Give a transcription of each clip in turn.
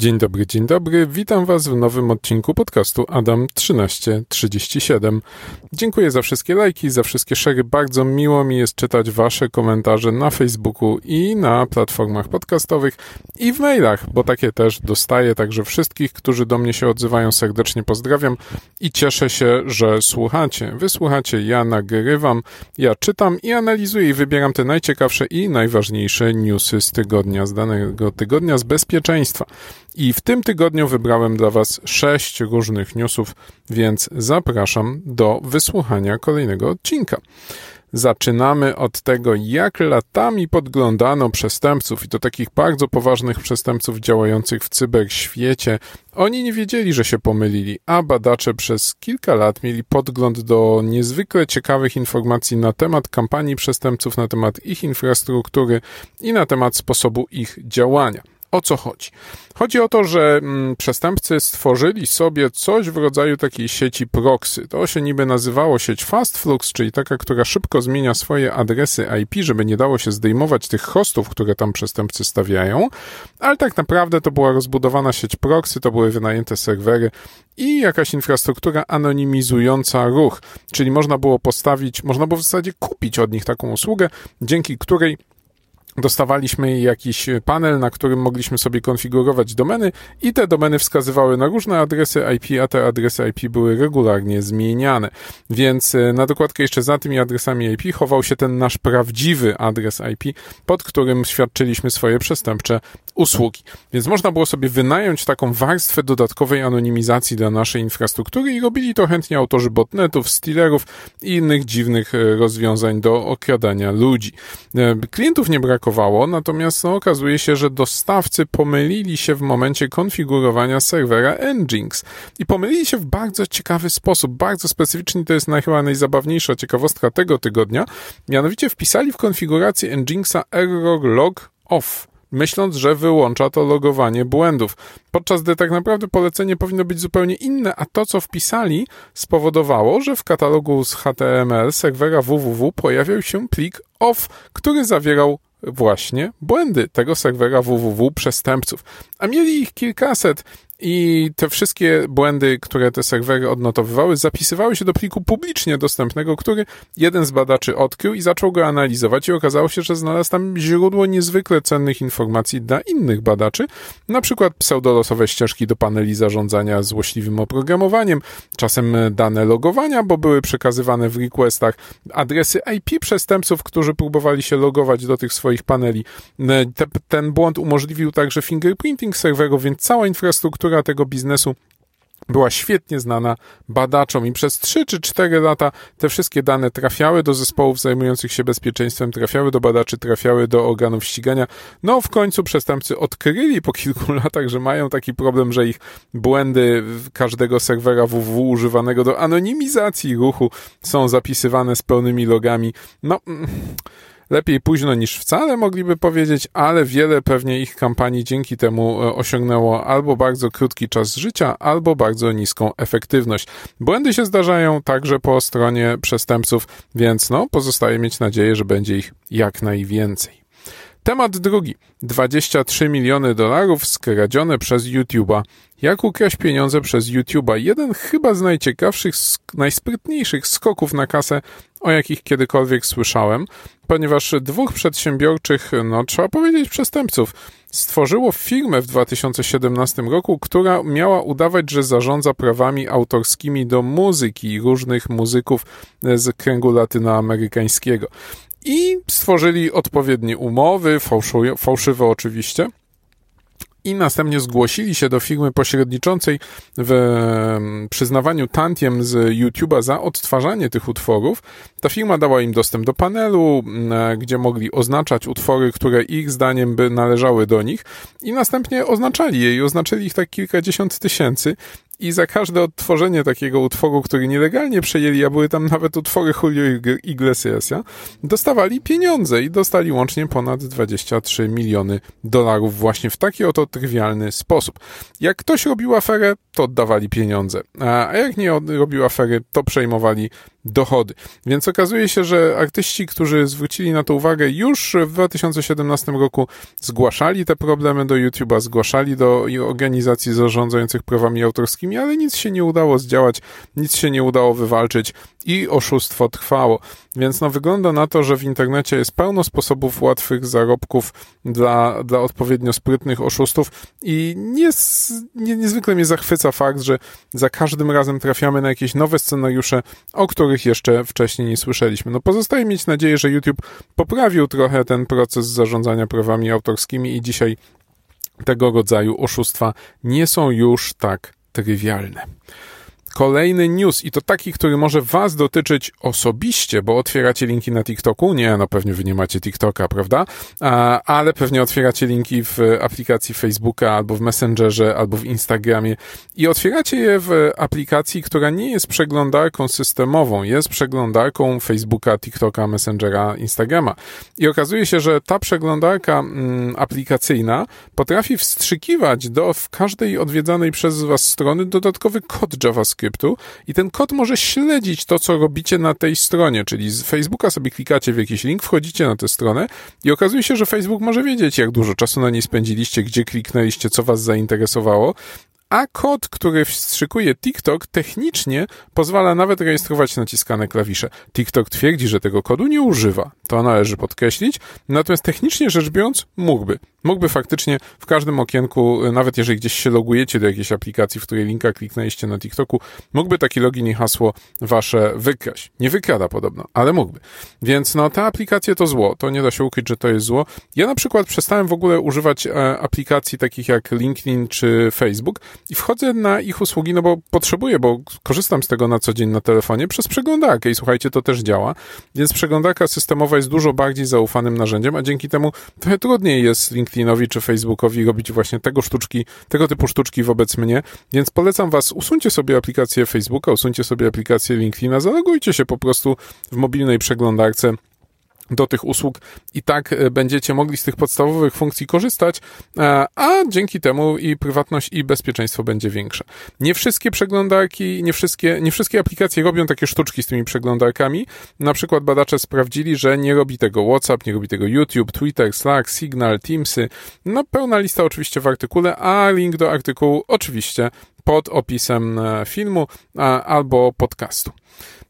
Dzień dobry, dzień dobry. Witam Was w nowym odcinku podcastu Adam 1337. Dziękuję za wszystkie lajki, za wszystkie szery. Bardzo miło mi jest czytać Wasze komentarze na Facebooku i na platformach podcastowych i w mailach, bo takie też dostaję. Także wszystkich, którzy do mnie się odzywają, serdecznie pozdrawiam i cieszę się, że słuchacie. Wysłuchacie, ja nagrywam, ja czytam i analizuję i wybieram te najciekawsze i najważniejsze newsy z tygodnia, z danego tygodnia z bezpieczeństwa. I w tym tygodniu wybrałem dla Was sześć różnych newsów, więc zapraszam do wysłuchania kolejnego odcinka. Zaczynamy od tego, jak latami podglądano przestępców i to takich bardzo poważnych przestępców działających w cyberświecie. Oni nie wiedzieli, że się pomylili, a badacze przez kilka lat mieli podgląd do niezwykle ciekawych informacji na temat kampanii przestępców, na temat ich infrastruktury i na temat sposobu ich działania. O co chodzi? Chodzi o to, że mm, przestępcy stworzyli sobie coś w rodzaju takiej sieci proxy. To się niby nazywało sieć Fastflux, czyli taka, która szybko zmienia swoje adresy IP, żeby nie dało się zdejmować tych hostów, które tam przestępcy stawiają, ale tak naprawdę to była rozbudowana sieć proxy, to były wynajęte serwery i jakaś infrastruktura anonimizująca ruch, czyli można było postawić, można było w zasadzie kupić od nich taką usługę, dzięki której dostawaliśmy jakiś panel, na którym mogliśmy sobie konfigurować domeny i te domeny wskazywały na różne adresy IP, a te adresy IP były regularnie zmieniane. Więc e, na dokładkę jeszcze za tymi adresami IP chował się ten nasz prawdziwy adres IP, pod którym świadczyliśmy swoje przestępcze usługi. Więc można było sobie wynająć taką warstwę dodatkowej anonimizacji dla naszej infrastruktury i robili to chętnie autorzy botnetów, stealerów i innych dziwnych e, rozwiązań do okradania ludzi. E, klientów nie brakowało natomiast no, okazuje się, że dostawcy pomylili się w momencie konfigurowania serwera Nginx i pomylili się w bardzo ciekawy sposób, bardzo specyficzny, to jest na, chyba najzabawniejsza ciekawostka tego tygodnia, mianowicie wpisali w konfigurację Nginxa error log off myśląc, że wyłącza to logowanie błędów. Podczas gdy tak naprawdę polecenie powinno być zupełnie inne, a to, co wpisali, spowodowało, że w katalogu z HTML serwera www pojawiał się plik off, który zawierał właśnie błędy tego serwera www przestępców. A mieli ich kilkaset i te wszystkie błędy, które te serwery odnotowywały, zapisywały się do pliku publicznie dostępnego, który jeden z badaczy odkrył i zaczął go analizować i okazało się, że znalazł tam źródło niezwykle cennych informacji dla innych badaczy, na przykład pseudolosowe ścieżki do paneli zarządzania złośliwym oprogramowaniem, czasem dane logowania, bo były przekazywane w requestach, adresy IP przestępców, którzy próbowali się logować do tych swoich paneli. Te, ten błąd umożliwił także fingerprinting serwerów, więc cała infrastruktura struktura tego biznesu była świetnie znana badaczom i przez 3 czy 4 lata te wszystkie dane trafiały do zespołów zajmujących się bezpieczeństwem, trafiały do badaczy, trafiały do organów ścigania. No w końcu przestępcy odkryli po kilku latach, że mają taki problem, że ich błędy każdego serwera www używanego do anonimizacji ruchu są zapisywane z pełnymi logami. No... Lepiej późno niż wcale, mogliby powiedzieć, ale wiele pewnie ich kampanii dzięki temu e, osiągnęło albo bardzo krótki czas życia, albo bardzo niską efektywność. Błędy się zdarzają także po stronie przestępców, więc no, pozostaje mieć nadzieję, że będzie ich jak najwięcej. Temat drugi. 23 miliony dolarów skradzione przez YouTube'a. Jak ukraść pieniądze przez YouTube'a? Jeden chyba z najciekawszych, najsprytniejszych skoków na kasę, o jakich kiedykolwiek słyszałem, ponieważ dwóch przedsiębiorczych, no trzeba powiedzieć przestępców, stworzyło firmę w 2017 roku, która miała udawać, że zarządza prawami autorskimi do muzyki różnych muzyków z kręgu latynoamerykańskiego i stworzyli odpowiednie umowy, fałszywe oczywiście, i następnie zgłosili się do firmy pośredniczącej w przyznawaniu tantiem z YouTube'a za odtwarzanie tych utworów. Ta firma dała im dostęp do panelu, gdzie mogli oznaczać utwory, które ich zdaniem by należały do nich. I następnie oznaczali je i oznaczyli ich tak kilkadziesiąt tysięcy i za każde odtworzenie takiego utworu, który nielegalnie przejęli, a były tam nawet utwory Julio Iglesiasa, dostawali pieniądze i dostali łącznie ponad 23 miliony dolarów właśnie w taki oto trywialny sposób. Jak ktoś robił aferę, to oddawali pieniądze, a jak nie robił afery, to przejmowali dochody. Więc okazuje się, że artyści, którzy zwrócili na to uwagę już w 2017 roku zgłaszali te problemy do YouTube'a, zgłaszali do organizacji zarządzających prawami autorskimi, ale nic się nie udało zdziałać, nic się nie udało wywalczyć i oszustwo trwało. Więc no, wygląda na to, że w internecie jest pełno sposobów łatwych zarobków dla, dla odpowiednio sprytnych oszustów i nie, nie, niezwykle mnie zachwyca fakt, że za każdym razem trafiamy na jakieś nowe scenariusze, o których jeszcze wcześniej nie słyszeliśmy. No pozostaje mieć nadzieję, że YouTube poprawił trochę ten proces zarządzania prawami autorskimi i dzisiaj tego rodzaju oszustwa nie są już tak trywialne. Kolejny news i to taki, który może Was dotyczyć osobiście, bo otwieracie linki na TikToku. Nie, no pewnie Wy nie macie TikToka, prawda? ale pewnie otwieracie linki w aplikacji Facebooka albo w Messengerze albo w Instagramie i otwieracie je w aplikacji, która nie jest przeglądarką systemową, jest przeglądarką Facebooka, TikToka, Messengera, Instagrama. I okazuje się, że ta przeglądarka mm, aplikacyjna potrafi wstrzykiwać do w każdej odwiedzanej przez Was strony dodatkowy kod JavaScript skryptu i ten kod może śledzić to, co robicie na tej stronie, czyli z Facebooka sobie klikacie w jakiś link, wchodzicie na tę stronę i okazuje się, że Facebook może wiedzieć, jak dużo czasu na niej spędziliście, gdzie kliknęliście, co was zainteresowało, a kod, który wstrzykuje TikTok, technicznie pozwala nawet rejestrować naciskane klawisze. TikTok twierdzi, że tego kodu nie używa. To należy podkreślić. Natomiast technicznie rzecz biorąc, mógłby. Mógłby faktycznie w każdym okienku, nawet jeżeli gdzieś się logujecie do jakiejś aplikacji, w której linka kliknęliście na TikToku, mógłby taki login i hasło wasze wykraść. Nie wykrada podobno, ale mógłby. Więc no, ta aplikacja to zło. To nie da się ukryć, że to jest zło. Ja na przykład przestałem w ogóle używać e, aplikacji takich jak LinkedIn czy Facebook, i wchodzę na ich usługi, no bo potrzebuję, bo korzystam z tego na co dzień na telefonie przez przeglądarkę i słuchajcie, to też działa. Więc przeglądarka systemowa jest dużo bardziej zaufanym narzędziem, a dzięki temu trochę trudniej jest LinkedInowi czy Facebookowi robić właśnie tego sztuczki, tego typu sztuczki wobec mnie. Więc polecam Was, usuńcie sobie aplikację Facebooka, usuńcie sobie aplikację LinkedIna, zalogujcie się po prostu w mobilnej przeglądarce do tych usług i tak e, będziecie mogli z tych podstawowych funkcji korzystać, e, a dzięki temu i prywatność i bezpieczeństwo będzie większe. Nie wszystkie przeglądarki, nie wszystkie, nie wszystkie aplikacje robią takie sztuczki z tymi przeglądarkami. Na przykład badacze sprawdzili, że nie robi tego WhatsApp, nie robi tego YouTube, Twitter, Slack, Signal, Teamsy. No pełna lista oczywiście w artykule, a link do artykułu oczywiście pod opisem e, filmu albo podcastu.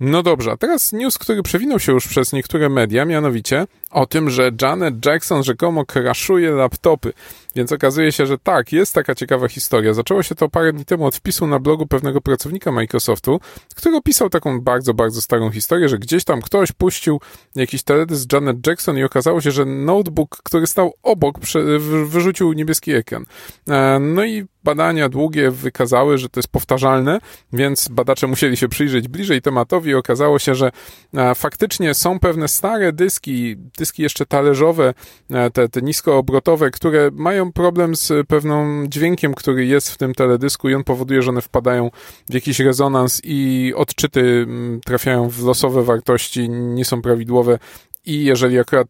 No dobrze, a teraz news, który przewinął się już przez niektóre media, mianowicie o tym, że Janet Jackson rzekomo kraszuje laptopy. Więc okazuje się, że tak, jest taka ciekawa historia. Zaczęło się to parę dni temu od wpisu na blogu pewnego pracownika Microsoftu, który opisał taką bardzo, bardzo starą historię, że gdzieś tam ktoś puścił jakiś teledysk Janet Jackson i okazało się, że notebook, który stał obok, wyrzucił niebieski ekran. E, no i badania długie wykazały, że to jest powtarzalne, więc badacze musieli się przyjrzeć bliżej tematowi i okazało się, że e, faktycznie są pewne stare dyski, dyski jeszcze talerzowe, e, te, te niskoobrotowe, które mają problem z pewnym dźwiękiem, który jest w tym teledysku i on powoduje, że one wpadają w jakiś rezonans i odczyty mm, trafiają w losowe wartości, nie są prawidłowe i jeżeli akurat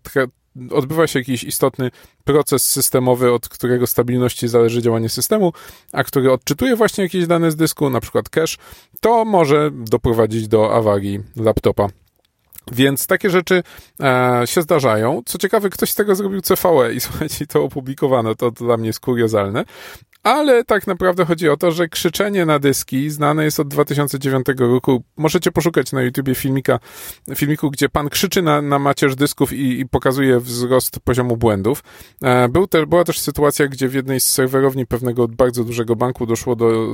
odbywa się jakiś istotny proces systemowy, od którego stabilności zależy działanie systemu, a który odczytuje właśnie jakieś dane z dysku, na przykład cache, to może doprowadzić do awarii laptopa. Więc takie rzeczy e, się zdarzają. Co ciekawe, ktoś z tego zrobił CVE i słuchajcie, to opublikowano. To, to dla mnie jest kuriozalne ale tak naprawdę chodzi o to, że krzyczenie na dyski znane jest od 2009 roku. Możecie poszukać na YouTubie filmika, filmiku, gdzie pan krzyczy na, na macierz dysków i, i pokazuje wzrost poziomu błędów. E, był te, była też sytuacja, gdzie w jednej z serwerowni pewnego bardzo dużego banku doszło do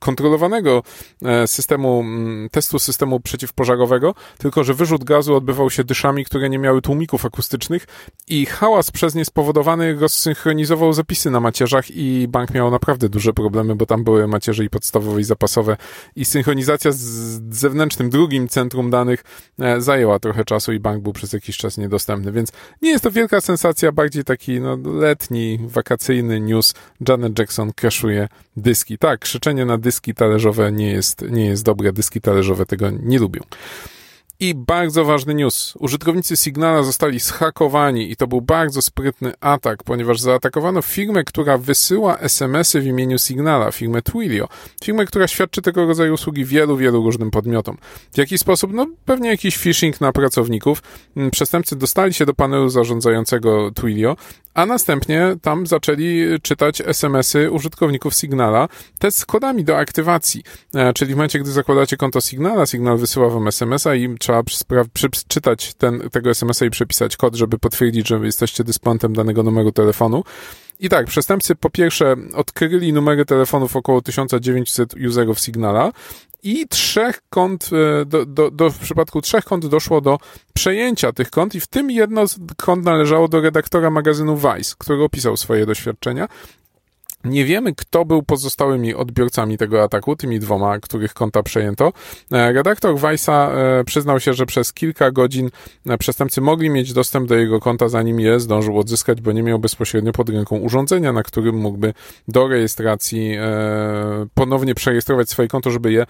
kontrolowanego e, systemu, testu systemu przeciwpożarowego, tylko że wyrzut gazu odbywał się dyszami, które nie miały tłumików akustycznych i hałas przez nie spowodowany rozsynchronizował zapisy na macierzach i bank miał naprawdę duże problemy, bo tam były macierze i podstawowe i zapasowe i synchronizacja z zewnętrznym drugim centrum danych e, zajęła trochę czasu i bank był przez jakiś czas niedostępny, więc nie jest to wielka sensacja, bardziej taki no, letni, wakacyjny news. Janet Jackson crashuje dyski. Tak, krzyczenie na dyski talerzowe nie jest, nie jest dobre, dyski talerzowe tego nie lubią. I bardzo ważny news. Użytkownicy Signala zostali zhakowani i to był bardzo sprytny atak, ponieważ zaatakowano firmę, która wysyła SMS-y w imieniu Signala, firmę Twilio. Firmę, która świadczy tego rodzaju usługi wielu, wielu różnym podmiotom. W jaki sposób? No pewnie jakiś phishing na pracowników. Mm, przestępcy dostali się do panelu zarządzającego Twilio, a następnie tam zaczęli czytać SMS-y użytkowników Signala, te z kodami do aktywacji. E, czyli w momencie, gdy zakładacie konto Signala, Signal wysyła wam SMS-a i trzeba przeczytać ten, tego SMS-a i przepisać kod, żeby potwierdzić, że jesteście dysponentem danego numeru telefonu. I tak, przestępcy po pierwsze odkryli numery telefonów około 1900 userów Signala i trzech kont, e, do, do, do, w przypadku trzech kont doszło do przejęcia tych kont i w tym jedno z kont należało do redaktora magazynu Vice, który opisał swoje doświadczenia nie wiemy, kto był pozostałymi odbiorcami tego ataku, tymi dwoma, których konta przejęto. E, redaktor Weissa e, przyznał się, że przez kilka godzin e, przestępcy mogli mieć dostęp do jego konta, zanim je zdążył odzyskać, bo nie miał bezpośrednio pod ręką urządzenia, na którym mógłby do rejestracji ponownie przerejestrować swoje konto, żeby je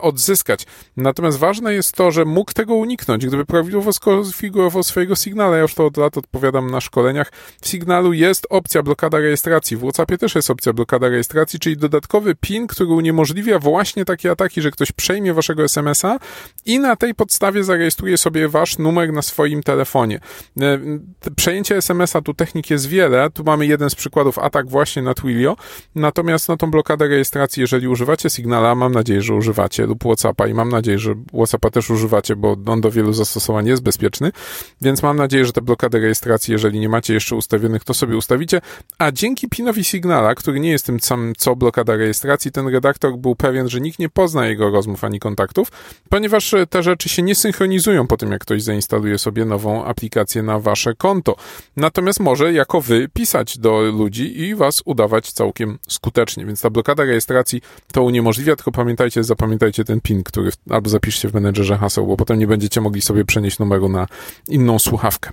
odzyskać. Natomiast ważne jest to, że mógł tego uniknąć, gdyby prawidłowo skonfigurował swojego Signala. Ja już to od lat odpowiadam na szkoleniach. W Signalu jest opcja blokada rejestracji. W WhatsAppie też jest jest opcja blokada rejestracji, czyli dodatkowy PIN, który uniemożliwia właśnie takie ataki, że ktoś przejmie waszego SMS-a i na tej podstawie zarejestruje sobie wasz numer na swoim telefonie. E, przejęcie SMS-a, tu technik jest wiele, tu mamy jeden z przykładów, atak właśnie na Twilio, natomiast na tą blokadę rejestracji, jeżeli używacie Signala, mam nadzieję, że używacie, lub Whatsappa i mam nadzieję, że Whatsappa też używacie, bo on do wielu zastosowań jest bezpieczny, więc mam nadzieję, że te blokady rejestracji, jeżeli nie macie jeszcze ustawionych, to sobie ustawicie, a dzięki pinowi Signala, który nie jest tym samym co blokada rejestracji, ten redaktor był pewien, że nikt nie pozna jego rozmów ani kontaktów, ponieważ te rzeczy się nie synchronizują po tym, jak ktoś zainstaluje sobie nową aplikację na wasze konto. Natomiast może jako wy pisać do ludzi i was udawać całkiem skutecznie. Więc ta blokada rejestracji to uniemożliwia, tylko pamiętajcie, zapamiętajcie ten PIN, który albo zapiszcie w menedżerze haseł, bo potem nie będziecie mogli sobie przenieść numeru na inną słuchawkę.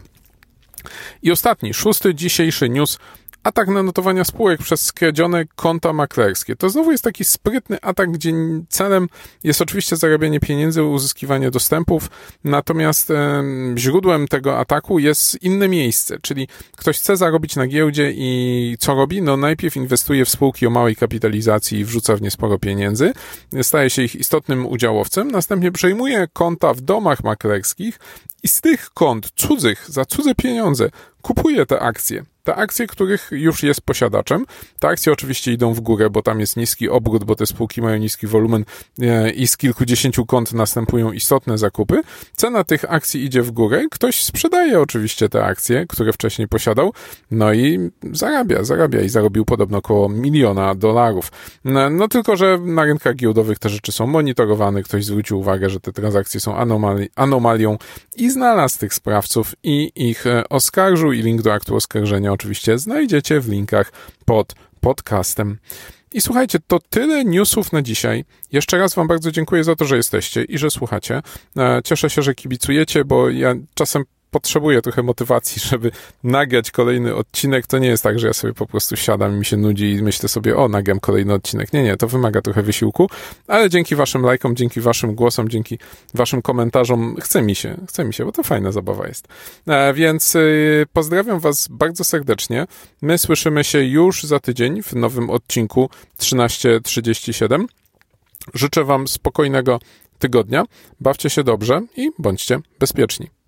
I ostatni, szósty dzisiejszy news atak na notowania spółek przez skradzione konta maklerskie. To znowu jest taki sprytny atak, gdzie celem jest oczywiście zarabianie pieniędzy, uzyskiwanie dostępów, natomiast e, źródłem tego ataku jest inne miejsce, czyli ktoś chce zarobić na giełdzie i co robi? No najpierw inwestuje w spółki o małej kapitalizacji i wrzuca w nie sporo pieniędzy, staje się ich istotnym udziałowcem, następnie przejmuje konta w domach maklerskich i z tych kont cudzych, za cudze pieniądze kupuje te akcje te akcje, których już jest posiadaczem. Te akcje oczywiście idą w górę, bo tam jest niski obrót, bo te spółki mają niski wolumen e, i z kilkudziesięciu kont następują istotne zakupy. Cena tych akcji idzie w górę. Ktoś sprzedaje oczywiście te akcje, które wcześniej posiadał, no i zarabia, zarabia i zarobił podobno około miliona dolarów. No, no tylko, że na rynkach giełdowych te rzeczy są monitorowane. Ktoś zwrócił uwagę, że te transakcje są anomali anomalią i znalazł tych sprawców i ich e, oskarżył i link do aktu oskarżenia oczywiście znajdziecie w linkach pod podcastem. I słuchajcie, to tyle newsów na dzisiaj. Jeszcze raz Wam bardzo dziękuję za to, że jesteście i że słuchacie. E, cieszę się, że kibicujecie, bo ja czasem potrzebuję trochę motywacji, żeby nagrać kolejny odcinek. To nie jest tak, że ja sobie po prostu siadam i mi się nudzi i myślę sobie, o, nagram kolejny odcinek. Nie, nie, to wymaga trochę wysiłku, ale dzięki waszym lajkom, dzięki waszym głosom, dzięki waszym komentarzom chce mi się, chce mi się, bo to fajna zabawa jest. E, więc y, pozdrawiam was bardzo serdecznie. My słyszymy się już za tydzień w nowym odcinku 1337. Życzę wam spokojnego tygodnia, bawcie się dobrze i bądźcie bezpieczni.